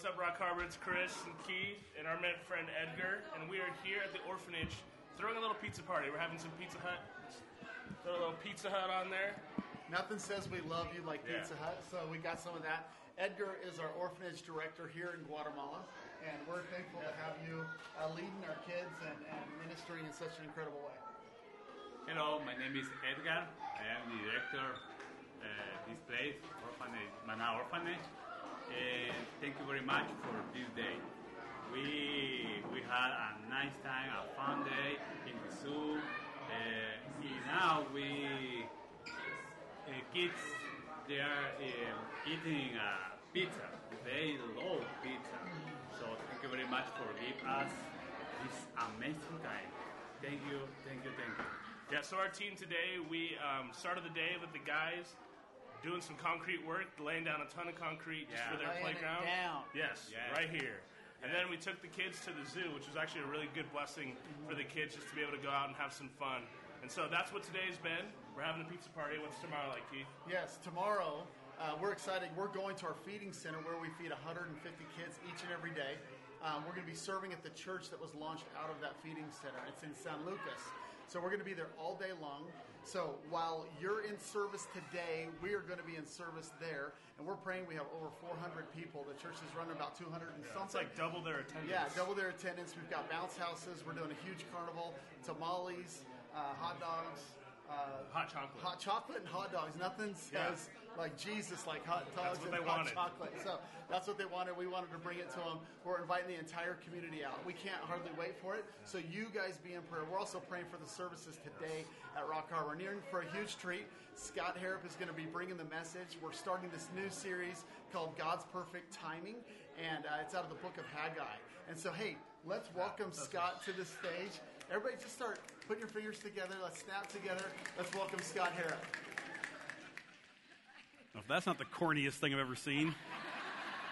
What's up, Rock Harbor? It's Chris and Keith and our man friend Edgar, and we are here at the orphanage throwing a little pizza party. We're having some Pizza Hut. Throw a little Pizza Hut on there. Nothing says we love you like Yeah. Pizza Hut, so we got some of that. Edgar is our orphanage director here in Guatemala, and we're thankful to have you uh, leading our kids and, and ministering in such an incredible way. Hello, my name is Edgar. I am the director uh, this place, orphanage, Mana Orphanage, and thank you very much for this day. We we had a nice time, a fun day in the zoo. Uh, now we uh, kids they are uh, eating uh, pizza. They love pizza. So thank you very much for giving us this amazing time. Thank you, thank you, thank you. Yeah, so our team today, we um, started the day with the guys doing some concrete work, laying down a ton of concrete just Yeah. for their Laying it playground. down. Yes, Yes. right here. And then we took the kids to the zoo, which was actually a really good blessing for the kids just to be able to go out and have some fun. And so that's what today's been. We're having a pizza party. What's tomorrow like, Keith? Yes, tomorrow uh, we're excited. We're going to our feeding center where we feed 150 kids each and every day. Um, we're going to be serving at the church that was launched out of that feeding center. It's in San Lucas. So we're going to be there all day long. So while you're in service today, we are going to be in service there. And we're praying we have over 400 people. The church is running about 200 and It's something. like double their attendance. Yeah, double their attendance. We've got bounce houses. We're doing a huge carnival, tamales, uh, hot dogs, uh, Hot chocolate. hot chocolate and hot dogs. Nothing says like Jesus like hot dogs what and they hot wanted. chocolate. So that's what they wanted. We wanted to bring it to them. We're inviting the entire community out. We can't hardly wait for it. So you guys be in prayer. We're also praying for the services today at Rock Harbor. We're nearing for a huge treat. Scott Harrop is going to be bringing the message. We're starting this new series called God's Perfect Timing, and uh, it's out of the book of Haggai. And so, hey, let's welcome Scott to the stage. Everybody, just start putting your fingers together. Let's snap together. Let's welcome Scott Harrop. If that's not the corniest thing I've ever seen,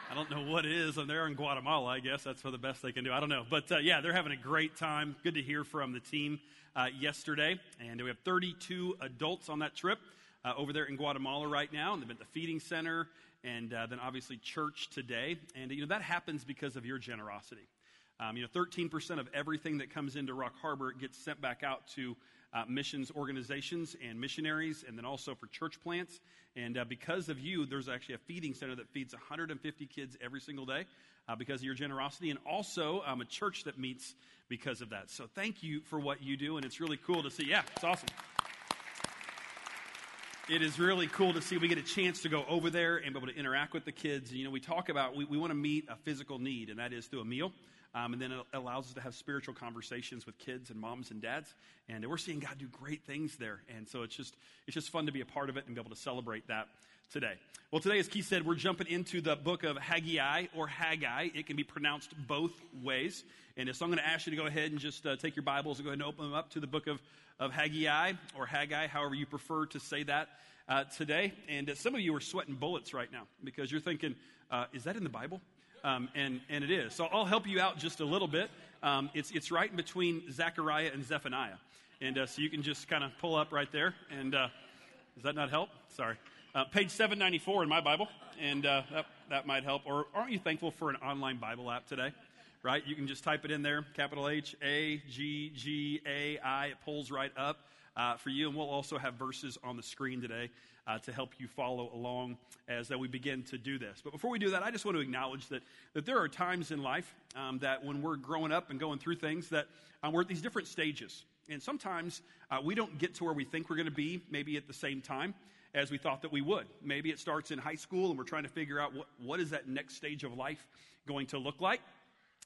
I don't know what is. And they're in Guatemala, I guess. That's for the best they can do. I don't know. But uh, yeah, they're having a great time. Good to hear from the team uh, yesterday. And we have 32 adults on that trip uh, over there in Guatemala right now. And they've been at the feeding center and uh, then obviously church today. And, you know, that happens because of your generosity. Um, you know, 13% of everything that comes into Rock Harbor gets sent back out to uh, missions organizations and missionaries, and then also for church plants. And uh, because of you, there's actually a feeding center that feeds 150 kids every single day uh, because of your generosity, and also um, a church that meets because of that. So thank you for what you do, and it's really cool to see. Yeah, it's awesome it is really cool to see we get a chance to go over there and be able to interact with the kids. You know, we talk about we, we want to meet a physical need, and that is through a meal. Um, and then it allows us to have spiritual conversations with kids and moms and dads. And we're seeing God do great things there. And so it's just it's just fun to be a part of it and be able to celebrate that today. Well, today, as Keith said, we're jumping into the book of Haggai or Haggai. It can be pronounced both ways. And so I'm going to ask you to go ahead and just uh, take your Bibles and go ahead and open them up to the book of, of Haggai or Haggai, however you prefer to say that uh, today. And uh, some of you are sweating bullets right now because you're thinking, uh, is that in the Bible? Um, and, and it is. So I'll help you out just a little bit. Um, it's, it's right in between Zechariah and Zephaniah. And uh, so you can just kind of pull up right there. And uh, does that not help? Sorry. Uh, page 794 in my Bible. And uh, that, that might help. Or aren't you thankful for an online Bible app today? Right? You can just type it in there capital H A G G A I. It pulls right up. Uh, for you, and we'll also have verses on the screen today uh, to help you follow along as we begin to do this. But before we do that, I just want to acknowledge that, that there are times in life um, that when we're growing up and going through things that um, we're at these different stages. And sometimes uh, we don't get to where we think we're going to be, maybe at the same time as we thought that we would. Maybe it starts in high school and we're trying to figure out what, what is that next stage of life going to look like.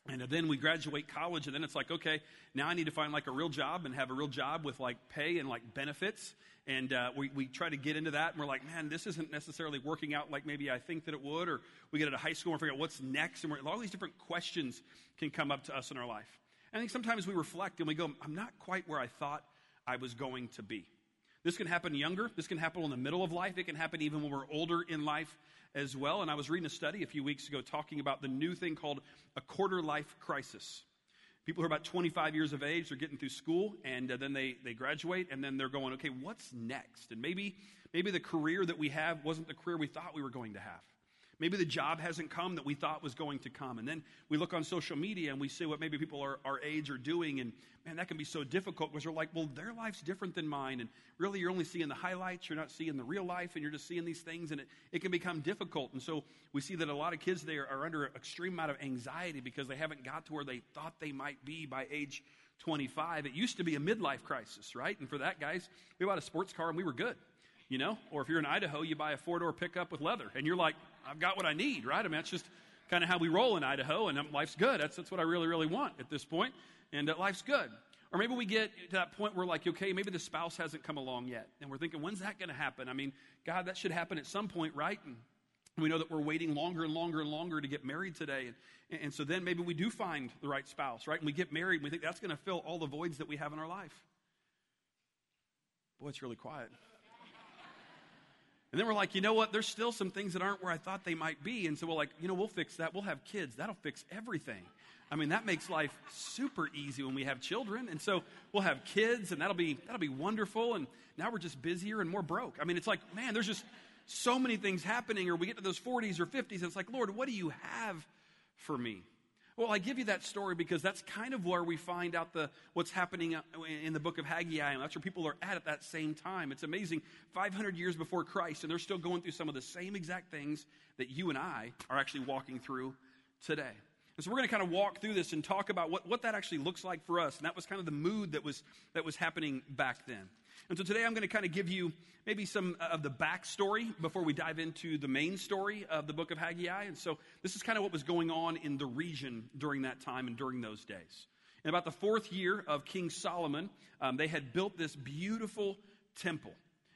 And then we graduate college, and then it's like, okay, now I need to find like a real job and have a real job with like pay and like benefits. And uh, we, we try to get into that, and we're like, man, this isn't necessarily working out like maybe I think that it would. Or we get into high school and figure out what's next, and all these different questions can come up to us in our life. And I think sometimes we reflect and we go, I'm not quite where I thought I was going to be. This can happen younger. This can happen in the middle of life. It can happen even when we're older in life as well. And I was reading a study a few weeks ago talking about the new thing called a quarter life crisis. People who are about 25 years of age, they're getting through school, and uh, then they, they graduate, and then they're going, okay, what's next? And maybe, maybe the career that we have wasn't the career we thought we were going to have. Maybe the job hasn't come that we thought was going to come. And then we look on social media and we see what maybe people are, our age are doing. And man, that can be so difficult because we're like, well, their life's different than mine. And really, you're only seeing the highlights. You're not seeing the real life. And you're just seeing these things. And it, it can become difficult. And so we see that a lot of kids there are under an extreme amount of anxiety because they haven't got to where they thought they might be by age 25. It used to be a midlife crisis, right? And for that, guys, we bought a sports car and we were good you know? Or if you're in Idaho, you buy a four door pickup with leather, and you're like, I've got what I need, right? I mean, that's just kind of how we roll in Idaho, and life's good. That's, that's what I really, really want at this point, and uh, life's good. Or maybe we get to that point where, like, okay, maybe the spouse hasn't come along yet, and we're thinking, when's that going to happen? I mean, God, that should happen at some point, right? And we know that we're waiting longer and longer and longer to get married today. And, and so then maybe we do find the right spouse, right? And we get married, and we think that's going to fill all the voids that we have in our life. Boy, it's really quiet. And then we're like, you know what? There's still some things that aren't where I thought they might be. And so we're like, you know, we'll fix that. We'll have kids. That'll fix everything. I mean, that makes life super easy when we have children. And so we'll have kids and that'll be, that'll be wonderful. And now we're just busier and more broke. I mean, it's like, man, there's just so many things happening. Or we get to those 40s or 50s and it's like, Lord, what do you have for me? Well, I give you that story because that's kind of where we find out the, what's happening uh, in the book of Haggai, and that's where people are at at that same time. It's amazing. 500 years before Christ, and they're still going through some of the same exact things that you and I are actually walking through today. And so we're going to kind of walk through this and talk about what, what that actually looks like for us. And that was kind of the mood that was, that was happening back then. And so today I'm going to kind of give you maybe some of the backstory before we dive into the main story of the book of Haggai. And so this is kind of what was going on in the region during that time and during those days. In about the fourth year of King Solomon, um, they had built this beautiful temple.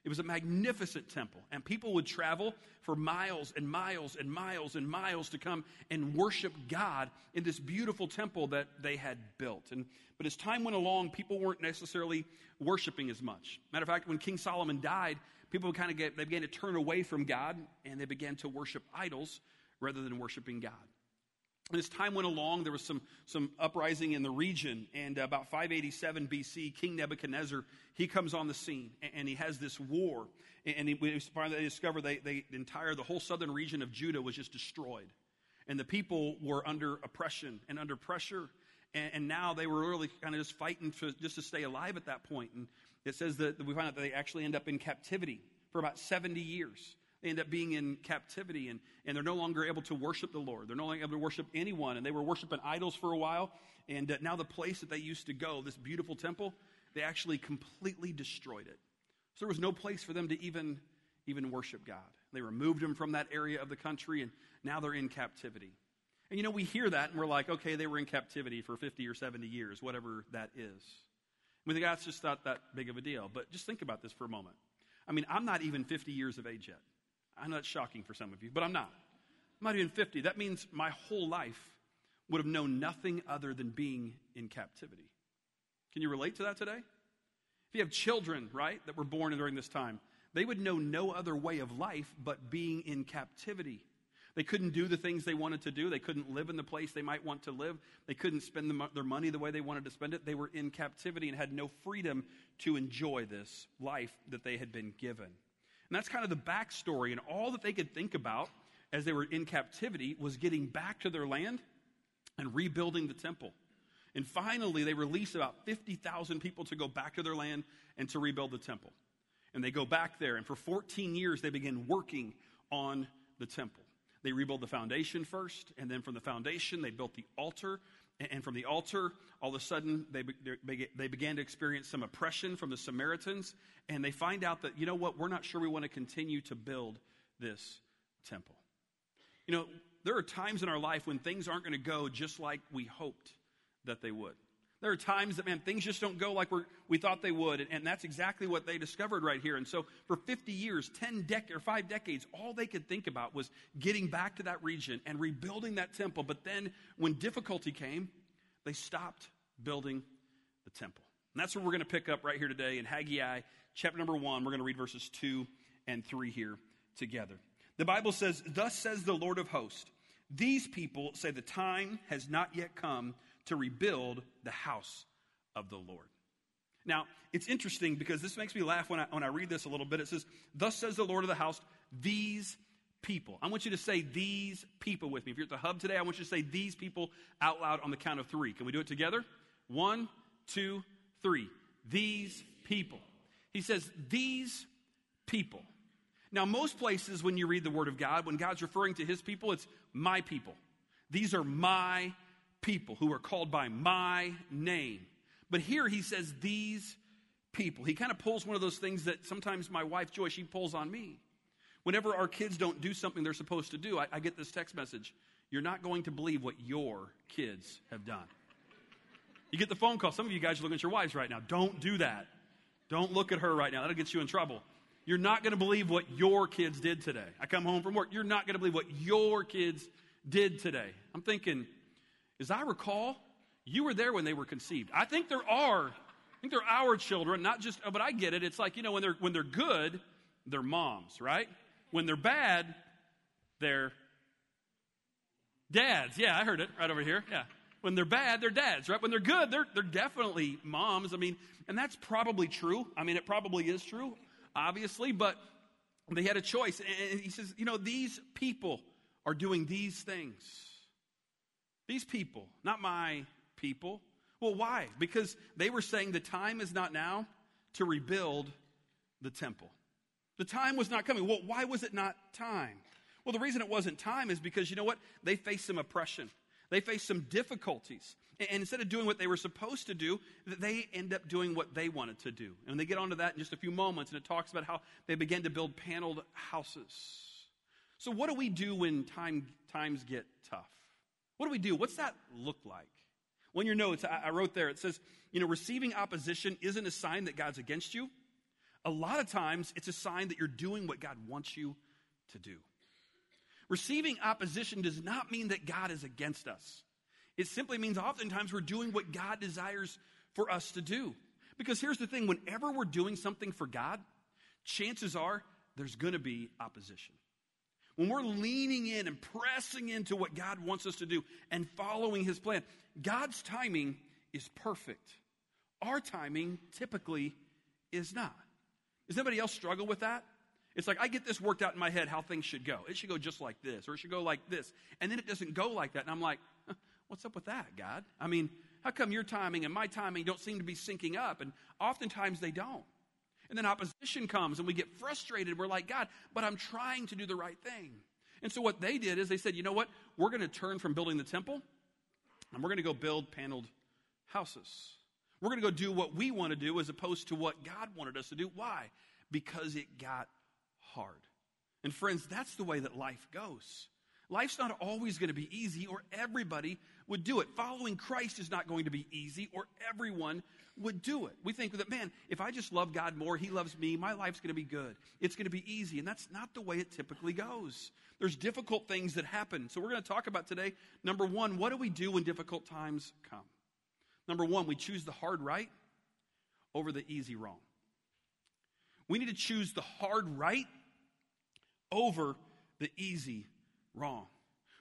It was a magnificent temple, and people would travel for miles and miles and miles and miles to come and worship God in this beautiful temple that they had built. And but as time went along, people weren't necessarily worshiping as much. Matter of fact, when King Solomon died, people kind of get, they began to turn away from God and they began to worship idols rather than worshiping God. And as time went along, there was some, some uprising in the region. And about 587 BC, King Nebuchadnezzar, he comes on the scene and he has this war. And he, they discover they, they, the entire, the whole southern region of Judah was just destroyed. And the people were under oppression and under pressure. And, and now they were really kind of just fighting to, just to stay alive at that point. And it says that we find out that they actually end up in captivity for about 70 years. They end up being in captivity and, and they're no longer able to worship the Lord. They're no longer able to worship anyone. And they were worshiping idols for a while. And uh, now the place that they used to go, this beautiful temple, they actually completely destroyed it. So there was no place for them to even, even worship God. They removed them from that area of the country and now they're in captivity. And you know, we hear that and we're like, okay, they were in captivity for 50 or 70 years, whatever that is. We think that's just not that big of a deal. But just think about this for a moment. I mean, I'm not even 50 years of age yet. I know that's shocking for some of you, but I'm not. I'm not even 50. That means my whole life would have known nothing other than being in captivity. Can you relate to that today? If you have children, right, that were born during this time, they would know no other way of life but being in captivity. They couldn't do the things they wanted to do. They couldn't live in the place they might want to live. They couldn't spend the, their money the way they wanted to spend it. They were in captivity and had no freedom to enjoy this life that they had been given. And that's kind of the backstory. And all that they could think about as they were in captivity was getting back to their land and rebuilding the temple. And finally, they release about 50,000 people to go back to their land and to rebuild the temple. And they go back there, and for 14 years, they begin working on the temple. They rebuild the foundation first, and then from the foundation, they built the altar and from the altar, all of a sudden, they, they began to experience some oppression from the Samaritans, and they find out that, you know what, we're not sure we want to continue to build this temple. You know, there are times in our life when things aren't going to go just like we hoped that they would. There are times that, man, things just don't go like we we thought they would. And, and, that's exactly what they discovered right here. And so for 50 years, 10 dec- or five decades, all they could think about was getting back to that region and rebuilding that temple. But then when difficulty came, they stopped building the temple. And that's what we're going to pick up right here today in Haggai, chapter number one. We're going to read verses two and three here together. The Bible says, Thus says the Lord of hosts, these people say the time has not yet come to rebuild the house of the Lord. Now, it's interesting because this makes me laugh when I, when I read this a little bit. It says, Thus says the Lord of the house, these people. I want you to say these people with me. If you're at the hub today, I want you to say these people out loud on the count of three. Can we do it together? One, two, three. These people. He says, these people. Now, most places when you read the Word of God, when God's referring to His people, it's my people. These are my people who are called by my name. But here he says, these people. He kind of pulls one of those things that sometimes my wife, Joy, she pulls on me. Whenever our kids don't do something they're supposed to do, I, I get this text message You're not going to believe what your kids have done. You get the phone call. Some of you guys are looking at your wives right now. Don't do that. Don't look at her right now. That'll get you in trouble. You're not going to believe what your kids did today. I come home from work. You're not going to believe what your kids did today. I'm thinking, as I recall, you were there when they were conceived. I think there are, I think they're our children, not just, but I get it. It's like, you know, when they're, when they're good, they're moms, right? When they're bad, they're dads. Yeah, I heard it right over here. Yeah. When they're bad, they're dads, right? When they're good, they're, they're definitely moms. I mean, and that's probably true. I mean, it probably is true, obviously, but they had a choice. And he says, you know, these people are doing these things. These people, not my people. Well, why? Because they were saying the time is not now to rebuild the temple. The time was not coming. Well, why was it not time? Well, the reason it wasn't time is because you know what? They faced some oppression. They faced some difficulties. And instead of doing what they were supposed to do, they end up doing what they wanted to do. And they get onto that in just a few moments, and it talks about how they began to build paneled houses. So, what do we do when time, times get tough? What do we do? What's that look like? Well, in your notes, I, I wrote there, it says, you know, receiving opposition isn't a sign that God's against you. A lot of times, it's a sign that you're doing what God wants you to do. Receiving opposition does not mean that God is against us. It simply means oftentimes we're doing what God desires for us to do. Because here's the thing whenever we're doing something for God, chances are there's going to be opposition. When we're leaning in and pressing into what God wants us to do and following His plan, God's timing is perfect. Our timing typically is not. Does anybody else struggle with that? It's like I get this worked out in my head how things should go. It should go just like this, or it should go like this. And then it doesn't go like that. And I'm like, what's up with that, God? I mean, how come your timing and my timing don't seem to be syncing up? And oftentimes they don't. And then opposition comes and we get frustrated. We're like, God, but I'm trying to do the right thing. And so what they did is they said, you know what? We're going to turn from building the temple and we're going to go build paneled houses. We're going to go do what we want to do as opposed to what God wanted us to do. Why? Because it got hard. And friends, that's the way that life goes. Life's not always going to be easy, or everybody would do it. Following Christ is not going to be easy, or everyone would do it. We think that, man, if I just love God more, He loves me, my life's going to be good. It's going to be easy. And that's not the way it typically goes. There's difficult things that happen. So we're going to talk about today. Number one, what do we do when difficult times come? Number one, we choose the hard right over the easy wrong. We need to choose the hard right over the easy wrong.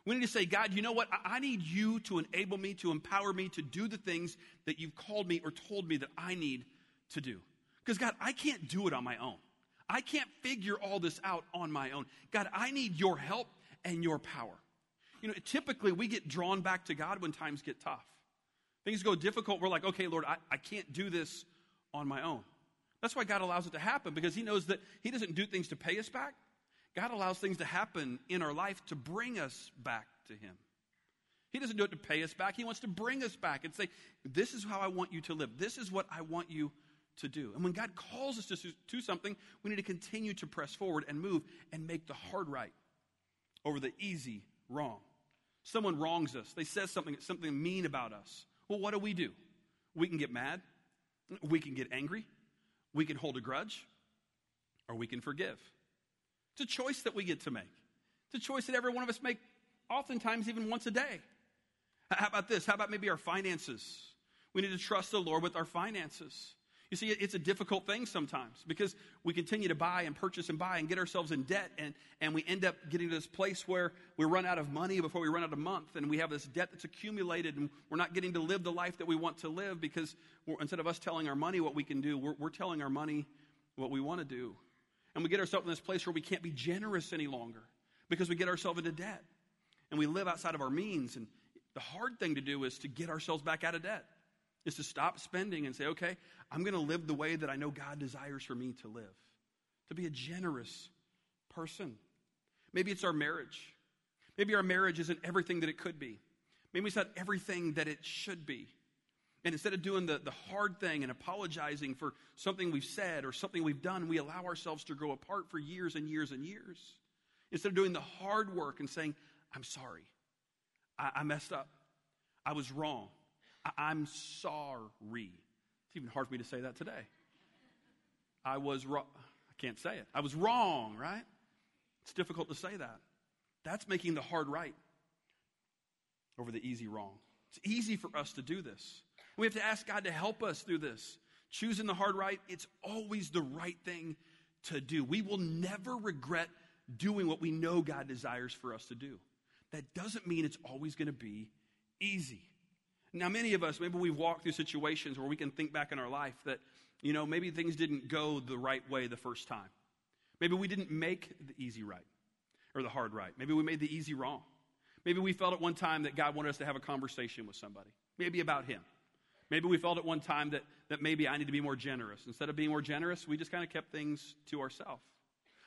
We need to say, God, you know what? I need you to enable me, to empower me to do the things that you've called me or told me that I need to do. Because, God, I can't do it on my own. I can't figure all this out on my own. God, I need your help and your power. You know, typically we get drawn back to God when times get tough. Things go difficult. We're like, okay, Lord, I, I can't do this on my own. That's why God allows it to happen because He knows that He doesn't do things to pay us back. God allows things to happen in our life to bring us back to Him. He doesn't do it to pay us back. He wants to bring us back and say, This is how I want you to live. This is what I want you to do. And when God calls us to do something, we need to continue to press forward and move and make the hard right over the easy wrong. Someone wrongs us. They say something, something mean about us. Well, what do we do? We can get mad. We can get angry. We can hold a grudge. Or we can forgive. It's a choice that we get to make. It's a choice that every one of us make oftentimes even once a day. How about this? How about maybe our finances? We need to trust the Lord with our finances. You see, it's a difficult thing sometimes because we continue to buy and purchase and buy and get ourselves in debt, and, and we end up getting to this place where we run out of money before we run out of month, and we have this debt that's accumulated, and we're not getting to live the life that we want to live because instead of us telling our money what we can do, we're, we're telling our money what we want to do. And we get ourselves in this place where we can't be generous any longer because we get ourselves into debt and we live outside of our means. And the hard thing to do is to get ourselves back out of debt, is to stop spending and say, okay, I'm going to live the way that I know God desires for me to live, to be a generous person. Maybe it's our marriage. Maybe our marriage isn't everything that it could be. Maybe it's not everything that it should be. And instead of doing the, the hard thing and apologizing for something we've said or something we've done, we allow ourselves to grow apart for years and years and years. Instead of doing the hard work and saying, I'm sorry, I, I messed up, I was wrong, I, am sorry. It's even hard for me to say that today. I was wrong. I can't say it. I was wrong, right? It's difficult to say that. That's making the hard right over the easy wrong. It's easy for us to do this. We have to ask God to help us through this. Choosing the hard right, it's always the right thing to do. We will never regret doing what we know God desires for us to do. That doesn't mean it's always going to be easy. Now, many of us, maybe we've walked through situations where we can think back in our life that, you know, maybe things didn't go the right way the first time. Maybe we didn't make the easy right or the hard right. Maybe we made the easy wrong. Maybe we felt at one time that God wanted us to have a conversation with somebody, maybe about Him. Maybe we felt at one time that, that maybe I need to be more generous. Instead of being more generous, we just kind of kept things to ourselves.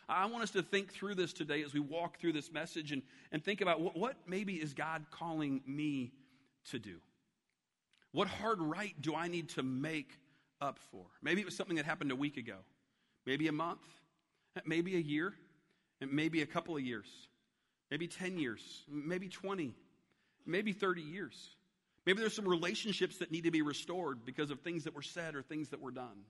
I want us to think through this today as we walk through this message and, and think about what, what maybe is God calling me to do? What hard right do I need to make up for? Maybe it was something that happened a week ago, maybe a month, maybe a year, maybe a couple of years, maybe 10 years, maybe 20, maybe 30 years. Maybe there's some relationships that need to be restored because of things that were said or things that were done.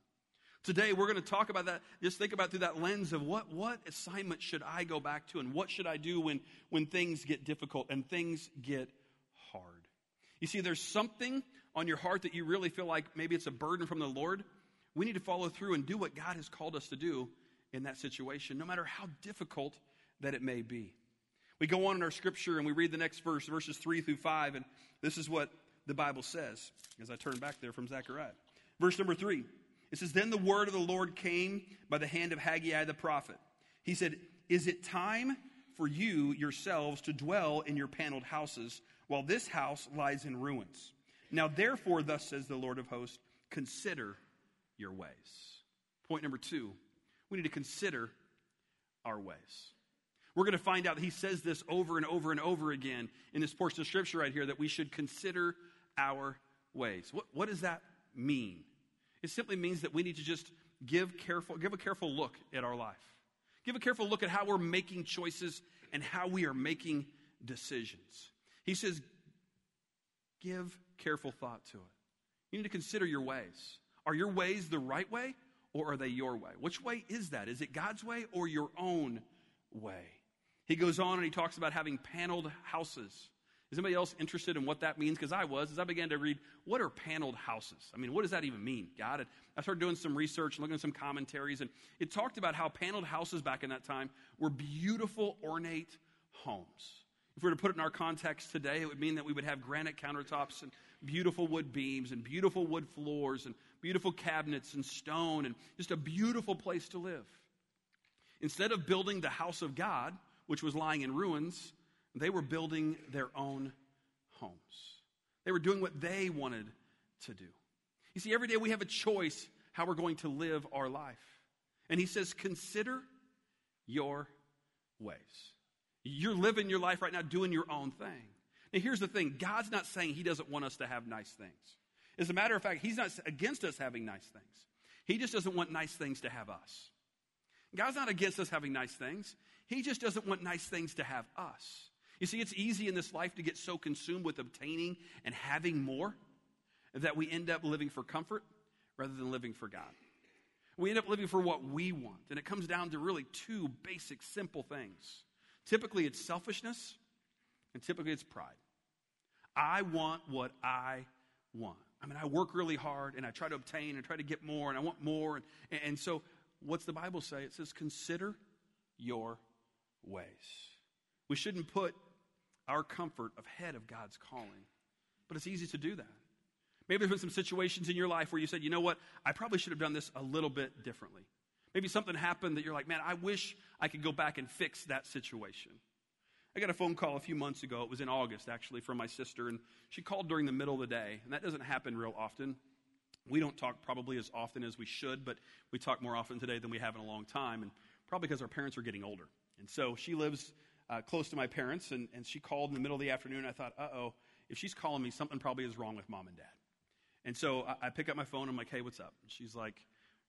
Today, we're going to talk about that. Just think about through that lens of what, what assignment should I go back to and what should I do when, when things get difficult and things get hard. You see, there's something on your heart that you really feel like maybe it's a burden from the Lord. We need to follow through and do what God has called us to do in that situation, no matter how difficult that it may be. We go on in our scripture and we read the next verse, verses 3 through 5, and this is what the Bible says as I turn back there from Zechariah. Verse number three it says, Then the word of the Lord came by the hand of Haggai the prophet. He said, Is it time for you yourselves to dwell in your paneled houses while this house lies in ruins? Now, therefore, thus says the Lord of hosts, consider your ways. Point number two, we need to consider our ways. We're going to find out that he says this over and over and over again in this portion of scripture right here that we should consider our ways. What, what does that mean? It simply means that we need to just give careful, give a careful look at our life. Give a careful look at how we're making choices and how we are making decisions. He says, give careful thought to it. You need to consider your ways. Are your ways the right way or are they your way? Which way is that? Is it God's way or your own way? He goes on and he talks about having paneled houses. Is anybody else interested in what that means? Because I was, as I began to read, what are paneled houses? I mean, what does that even mean? God, I started doing some research looking at some commentaries, and it talked about how paneled houses back in that time were beautiful, ornate homes. If we were to put it in our context today, it would mean that we would have granite countertops and beautiful wood beams and beautiful wood floors and beautiful cabinets and stone and just a beautiful place to live. Instead of building the house of God, which was lying in ruins, they were building their own homes. They were doing what they wanted to do. You see, every day we have a choice how we're going to live our life. And he says, consider your ways. You're living your life right now doing your own thing. Now, here's the thing God's not saying he doesn't want us to have nice things. As a matter of fact, he's not against us having nice things. He just doesn't want nice things to have us. God's not against us having nice things. He just doesn't want nice things to have us. You see, it's easy in this life to get so consumed with obtaining and having more that we end up living for comfort rather than living for God. We end up living for what we want. And it comes down to really two basic, simple things. Typically, it's selfishness, and typically, it's pride. I want what I want. I mean, I work really hard and I try to obtain and try to get more and I want more. And, and so, what's the Bible say? It says, consider your ways. We shouldn't put our comfort ahead of God's calling. But it's easy to do that. Maybe there's been some situations in your life where you said, you know what, I probably should have done this a little bit differently. Maybe something happened that you're like, man, I wish I could go back and fix that situation. I got a phone call a few months ago. It was in August, actually, from my sister, and she called during the middle of the day. And that doesn't happen real often. We don't talk probably as often as we should, but we talk more often today than we have in a long time, and probably because our parents are getting older. And so she lives uh, close to my parents, and, and she called in the middle of the afternoon. I thought, uh oh, if she's calling me, something probably is wrong with mom and dad. And so I, I pick up my phone. I'm like, hey, what's up? And she's like,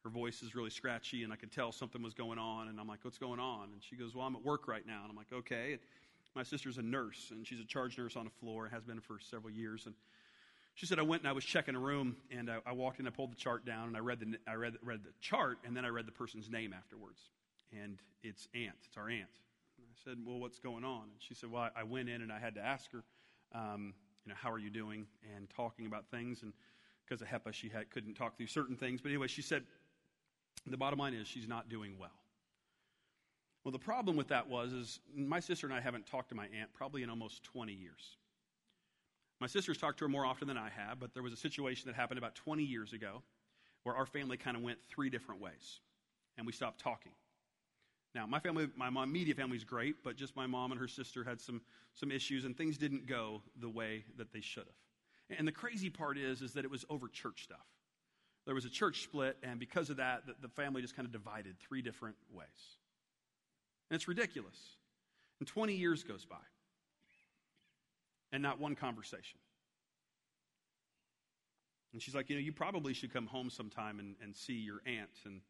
her voice is really scratchy, and I could tell something was going on. And I'm like, what's going on? And she goes, well, I'm at work right now. And I'm like, okay. And my sister's a nurse, and she's a charge nurse on the floor, has been for several years. And she said, I went and I was checking a room, and I, I walked in, I pulled the chart down, and I read the, I read, read the chart, and then I read the person's name afterwards. And it's Aunt. It's our aunt. I said, well, what's going on? And she said, well, I went in and I had to ask her, um, you know, how are you doing? And talking about things. And because of HIPAA, she had, couldn't talk through certain things. But anyway, she said, the bottom line is she's not doing well. Well, the problem with that was is my sister and I haven't talked to my aunt probably in almost 20 years. My sister's talked to her more often than I have, but there was a situation that happened about 20 years ago where our family kind of went three different ways, and we stopped talking. Now, my family, my mom, immediate family is great, but just my mom and her sister had some, some issues, and things didn't go the way that they should have. And the crazy part is, is that it was over church stuff. There was a church split, and because of that, the, the family just kind of divided three different ways. And it's ridiculous. And 20 years goes by, and not one conversation. And she's like, you know, you probably should come home sometime and, and see your aunt. And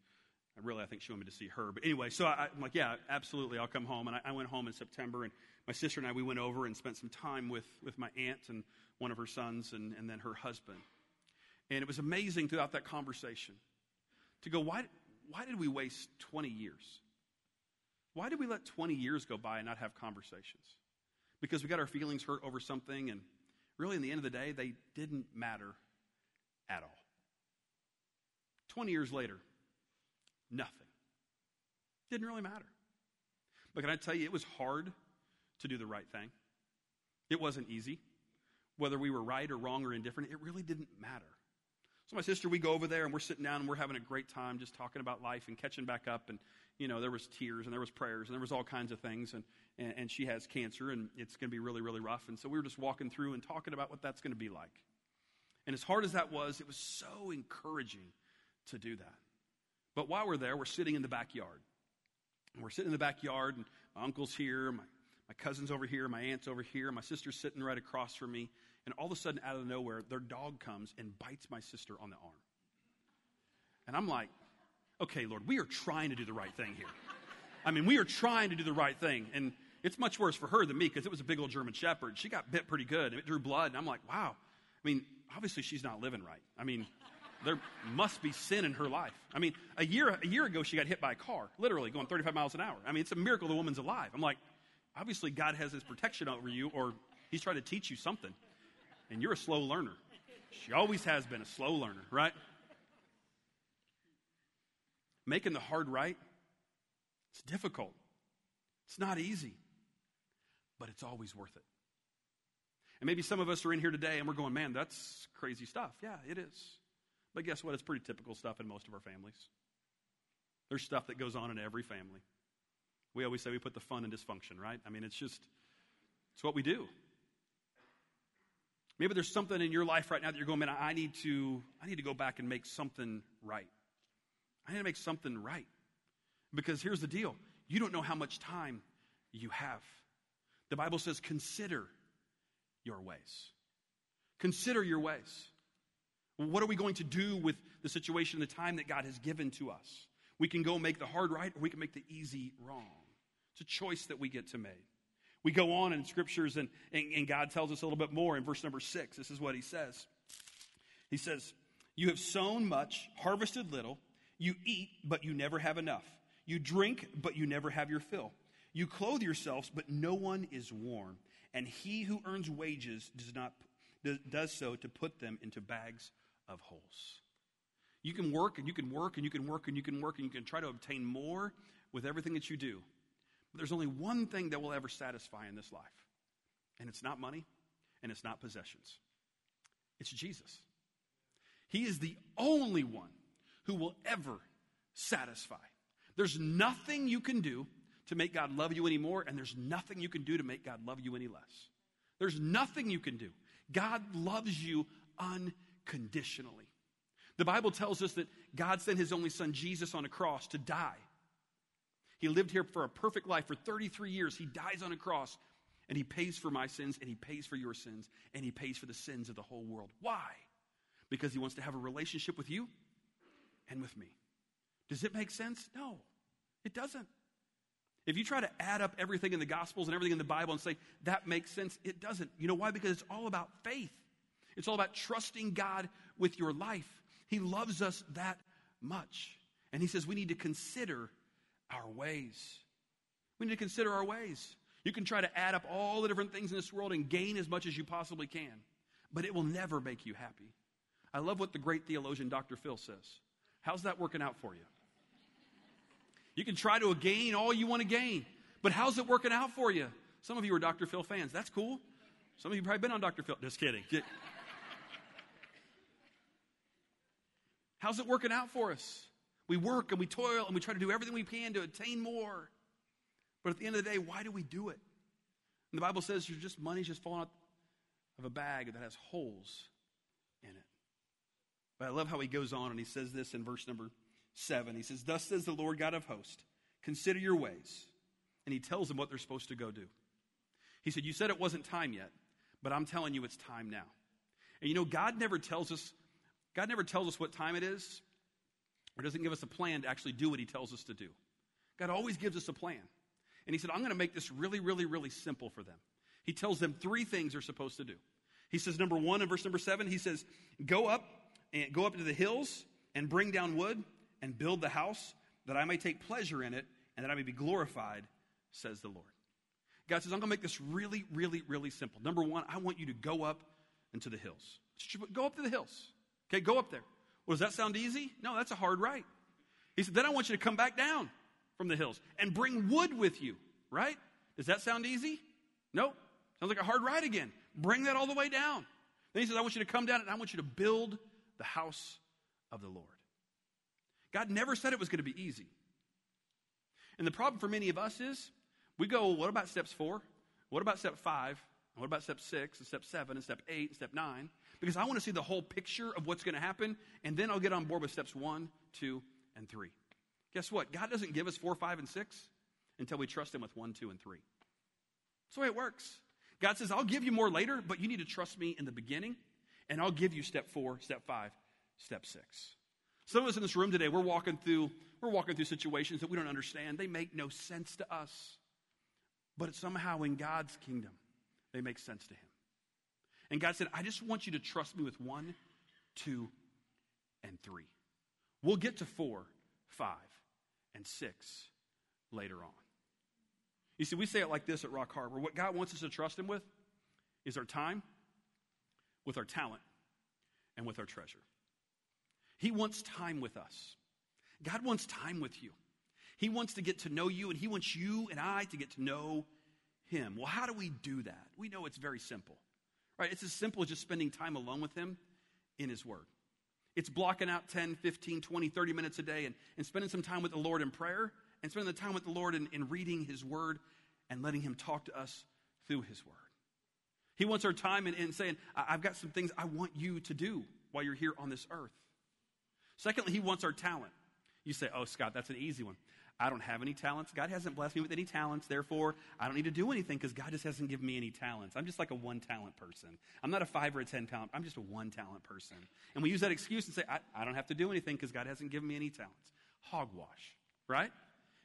really, I think she wanted me to see her. But anyway, so I, am like, yeah, absolutely, I'll come home. And I, I, went home in September, and my sister and I, we went over and spent some time with, with my aunt and one of her sons and, and then her husband. And it was amazing throughout that conversation to go, why, why did we waste 20 years? Why did we let 20 years go by and not have conversations? Because we got our feelings hurt over something, and really, in the end of the day, they didn't matter at all. 20 years later, Nothing. Didn't really matter. But can I tell you, it was hard to do the right thing. It wasn't easy. Whether we were right or wrong or indifferent, it really didn't matter. So my sister, we go over there and we're sitting down and we're having a great time just talking about life and catching back up. And, you know, there was tears and there was prayers and there was all kinds of things. And, and, and she has cancer and it's going to be really, really rough. And so we were just walking through and talking about what that's going to be like. And as hard as that was, it was so encouraging to do that. But while we're there, we're sitting in the backyard. And we're sitting in the backyard, and my uncle's here, my, my cousin's over here, my aunt's over here, my sister's sitting right across from me. And all of a sudden, out of nowhere, their dog comes and bites my sister on the arm. And I'm like, okay, Lord, we are trying to do the right thing here. I mean, we are trying to do the right thing. And it's much worse for her than me because it was a big old German Shepherd. She got bit pretty good and it drew blood. And I'm like, wow. I mean, obviously she's not living right. I mean, there must be sin in her life. I mean, a year, a year ago, she got hit by a car, literally going 35 miles an hour. I mean, it's a miracle the woman's alive. I'm like, obviously, God has his protection over you, or he's trying to teach you something. And you're a slow learner. She always has been a slow learner, right? Making the hard right, it's difficult. It's not easy, but it's always worth it. And maybe some of us are in here today and we're going, man, that's crazy stuff. Yeah, it is. But guess what? It's pretty typical stuff in most of our families. There's stuff that goes on in every family. We always say we put the fun in dysfunction, right? I mean, it's just, it's what we do. Maybe there's something in your life right now that you're going, man, I need to, I need to go back and make something right. I need to make something right. Because here's the deal you don't know how much time you have. The Bible says, consider your ways. Consider your ways. What are we going to do with the situation, the time that God has given to us? We can go make the hard right, or we can make the easy wrong. It's a choice that we get to make. We go on in scriptures, and, and, and God tells us a little bit more in verse number six. This is what he says He says, You have sown much, harvested little. You eat, but you never have enough. You drink, but you never have your fill. You clothe yourselves, but no one is warm. And he who earns wages does not does so to put them into bags of holes. You can work and you can work and you can work and you can work and you can try to obtain more with everything that you do. But there's only one thing that will ever satisfy in this life, and it's not money and it's not possessions. It's Jesus. He is the only one who will ever satisfy. There's nothing you can do to make God love you anymore, and there's nothing you can do to make God love you any less. There's nothing you can do. God loves you unconditionally. The Bible tells us that God sent his only son, Jesus, on a cross to die. He lived here for a perfect life for 33 years. He dies on a cross, and he pays for my sins, and he pays for your sins, and he pays for the sins of the whole world. Why? Because he wants to have a relationship with you and with me. Does it make sense? No, it doesn't. If you try to add up everything in the Gospels and everything in the Bible and say that makes sense, it doesn't. You know why? Because it's all about faith. It's all about trusting God with your life. He loves us that much. And He says we need to consider our ways. We need to consider our ways. You can try to add up all the different things in this world and gain as much as you possibly can, but it will never make you happy. I love what the great theologian Dr. Phil says. How's that working out for you? You can try to gain all you want to gain, but how's it working out for you? Some of you are Dr. Phil fans. That's cool. Some of you probably been on Dr. Phil. Just kidding. How's it working out for us? We work and we toil and we try to do everything we can to attain more. But at the end of the day, why do we do it? And the Bible says you're just money's just falling out of a bag that has holes in it. But I love how he goes on and he says this in verse number 7. He says, Thus says the Lord God of hosts, consider your ways. And he tells them what they're supposed to go do. He said, You said it wasn't time yet, but I'm telling you it's time now. And you know, God never tells us, God never tells us what time it is, or doesn't give us a plan to actually do what he tells us to do. God always gives us a plan. And he said, I'm going to make this really, really, really simple for them. He tells them three things they're supposed to do. He says, number one, in verse number seven, he says, Go up and go up into the hills and bring down wood and build the house that I may take pleasure in it and that I may be glorified, says the Lord. God says, I'm going to make this really, really, really simple. Number one, I want you to go up into the hills. Go up to the hills. Okay, go up there. Well, does that sound easy? No, that's a hard right. He said, then I want you to come back down from the hills and bring wood with you, right? Does that sound easy? Nope. Sounds like a hard ride again. Bring that all the way down. Then he says, I want you to come down and I want you to build the house of the Lord. God never said it was going to be easy. And the problem for many of us is we go, what about steps four? What about step five? And What about step six and step seven and step eight and step nine? Because I want to see the whole picture of what's going to happen, and then I'll get on board with steps one, two, and three. Guess what? God doesn't give us four, five, and six until we trust Him with one, two, and three. That's the way it works. God says, I'll give you more later, but you need to trust me in the beginning, and I'll give you step four, step five, step six. Some of us in this room today, we're walking through, we're walking through situations that we don't understand. They make no sense to us. But somehow in God's kingdom, they make sense to Him. And God said, I just want you to trust me with one, two, and three. We'll get to four, five, and six later on. You see, we say it like this at Rock Harbor. What God wants us to trust Him with is our time, with our talent, and with our treasure. He wants time with us. God wants time with you. He wants to get to know you, and He wants you and I to get to know Him. Well, how do we do that? We know it's very simple, right? It's as simple as just spending time alone with Him in His Word. It's blocking out 10, 15, 20, 30 minutes a day and, and spending some time with the Lord in prayer and spending the time with the Lord in, in reading His Word and letting Him talk to us through His Word. He wants our time in saying, I've got some things I want you to do while you're here on this earth. Secondly, he wants our talent. You say, oh, Scott, that's an easy one. I don't have any talents. God hasn't blessed me with any talents. Therefore, I don't need to do anything because God just hasn't given me any talents. I'm just like a one talent person. I'm not a five or a 10 talent. I'm just a one talent person. And we use that excuse and say, I, I don't have to do anything because God hasn't given me any talents. Hogwash, right?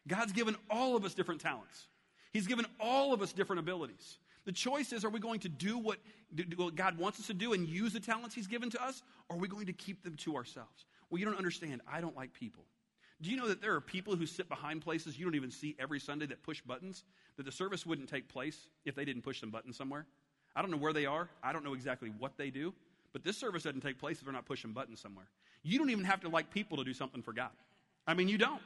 God's given all of us different talents. He's given all of us different abilities. The choice is are we going to do what, do what God wants us to do and use the talents He's given to us, or are we going to keep them to ourselves? Well, you don't understand. I don't like people. Do you know that there are people who sit behind places you don't even see every Sunday that push buttons? That the service wouldn't take place if they didn't push some buttons somewhere? I don't know where they are. I don't know exactly what they do. But this service doesn't take place if they're not pushing buttons somewhere. You don't even have to like people to do something for God. I mean, you don't.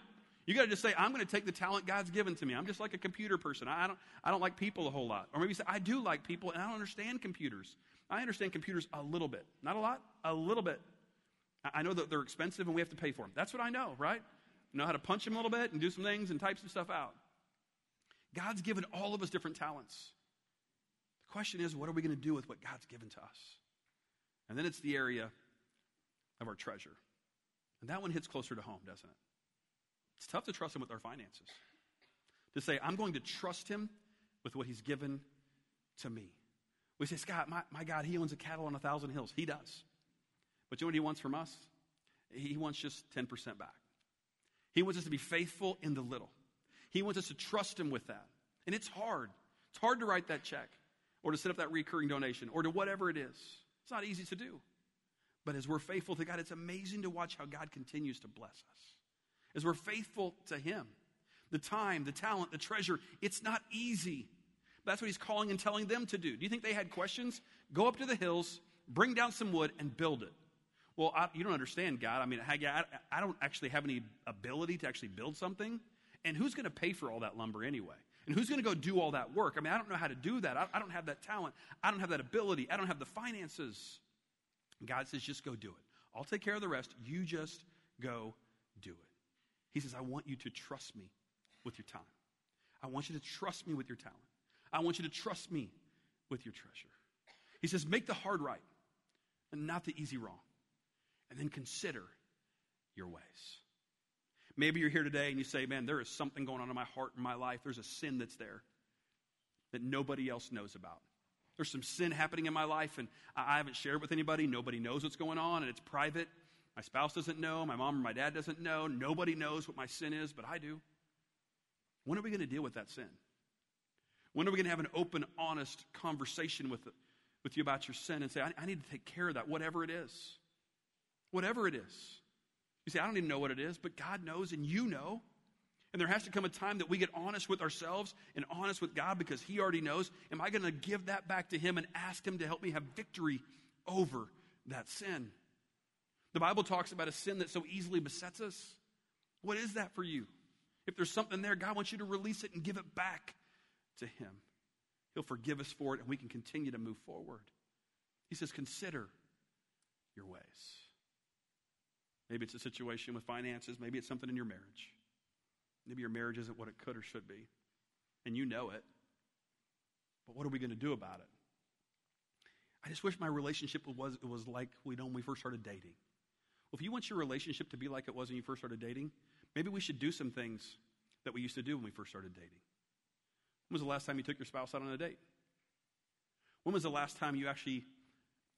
You got to just say, I'm going to take the talent God's given to me. I'm just like a computer person. I don't, I don't like people a whole lot. Or maybe say, I do like people and I don't understand computers. I understand computers a little bit. Not a lot, a little bit. I know that they're expensive and we have to pay for them. That's what I know, right? Know how to punch them a little bit and do some things and type some stuff out. God's given all of us different talents. The question is, what are we going to do with what God's given to us? And then it's the area of our treasure. And that one hits closer to home, doesn't it? It's tough to trust Him with our finances. To say, I'm going to trust Him with what He's given to me. We say, Scott, my, my God, He owns a cattle on a thousand hills. He does. But you know what He wants from us? He wants just 10% back. He wants us to be faithful in the little. He wants us to trust Him with that. And it's hard. It's hard to write that check or to set up that recurring donation or to whatever it is. It's not easy to do. But as we're faithful to God, it's amazing to watch how God continues to bless us. As we're faithful to Him, the time, the talent, the treasure, it's not easy. That's what He's calling and telling them to do. Do you think they had questions? Go up to the hills, bring down some wood, and build it. Well, I, you don't understand, God. I mean, I, I don't actually have any ability to actually build something. And who's going to pay for all that lumber anyway? And who's going to go do all that work? I mean, I don't know how to do that. I, I don't have that talent. I don't have that ability. I don't have the finances. God says, just go do it. I'll take care of the rest. You just go do it. He says, I want you to trust me with your time. I want you to trust me with your talent. I want you to trust me with your treasure. He says, make the hard right and not the easy wrong. And then consider your ways. Maybe you're here today and you say, man, there is something going on in my heart and my life. There's a sin that's there that nobody else knows about. There's some sin happening in my life, and I haven't shared with anybody. Nobody knows what's going on, and it's private. My spouse doesn't know. My mom or my dad doesn't know. Nobody knows what my sin is, but I do. When are we going to deal with that sin? When are we going to have an open, honest conversation with, with you about your sin and say, I, I need to take care of that, whatever it is? Whatever it is. You say, I don't even know what it is, but God knows and you know. And there has to come a time that we get honest with ourselves and honest with God because He already knows. Am I going to give that back to Him and ask Him to help me have victory over that sin? The Bible talks about a sin that so easily besets us. What is that for you? If there's something there, God wants you to release it and give it back to Him. He'll forgive us for it and we can continue to move forward. He says, Consider your ways. Maybe it's a situation with finances, maybe it's something in your marriage. Maybe your marriage isn't what it could or should be, and you know it. But what are we going to do about it? I just wish my relationship was, was like we know when we first started dating. Well, if you want your relationship to be like it was when you first started dating, maybe we should do some things that we used to do when we first started dating. When was the last time you took your spouse out on a date? When was the last time you actually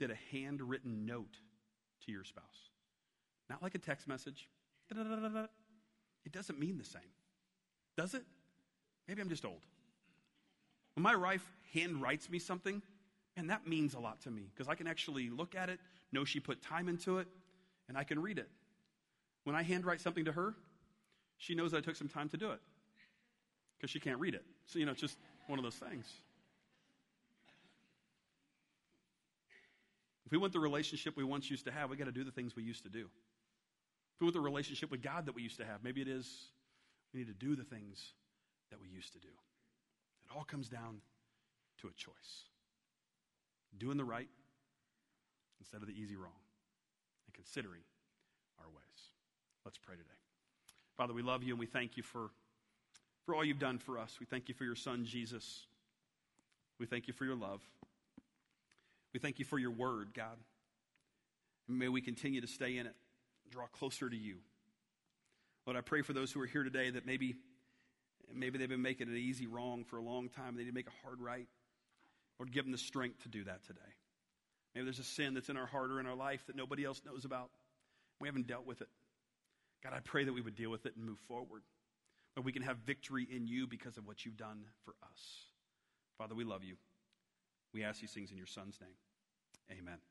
did a handwritten note to your spouse? Not like a text message. It doesn't mean the same. Does it? Maybe I'm just old. When my wife hand writes me something, and that means a lot to me because I can actually look at it, know she put time into it, and I can read it. When I handwrite something to her, she knows I took some time to do it because she can't read it. So, you know, it's just one of those things. If we want the relationship we once used to have, we got to do the things we used to do. If the relationship with God that we used to have, maybe it is we need to do the things that we used to do. It all comes down to a choice doing the right instead of the easy wrong, and considering our ways. Let's pray today. Father, we love you and we thank you for, for all you've done for us. We thank you for your son, Jesus. We thank you for your love. We thank you for your word, God. And may we continue to stay in it, draw closer to you. Lord, I pray for those who are here today that maybe, maybe they've been making an easy wrong for a long time. They need to make a hard right. Lord, give them the strength to do that today. Maybe there's a sin that's in our heart or in our life that nobody else knows about. We haven't dealt with it. God, I pray that we would deal with it and move forward. That we can have victory in you because of what you've done for us. Father, we love you. We ask these things in your Son's name. Amen.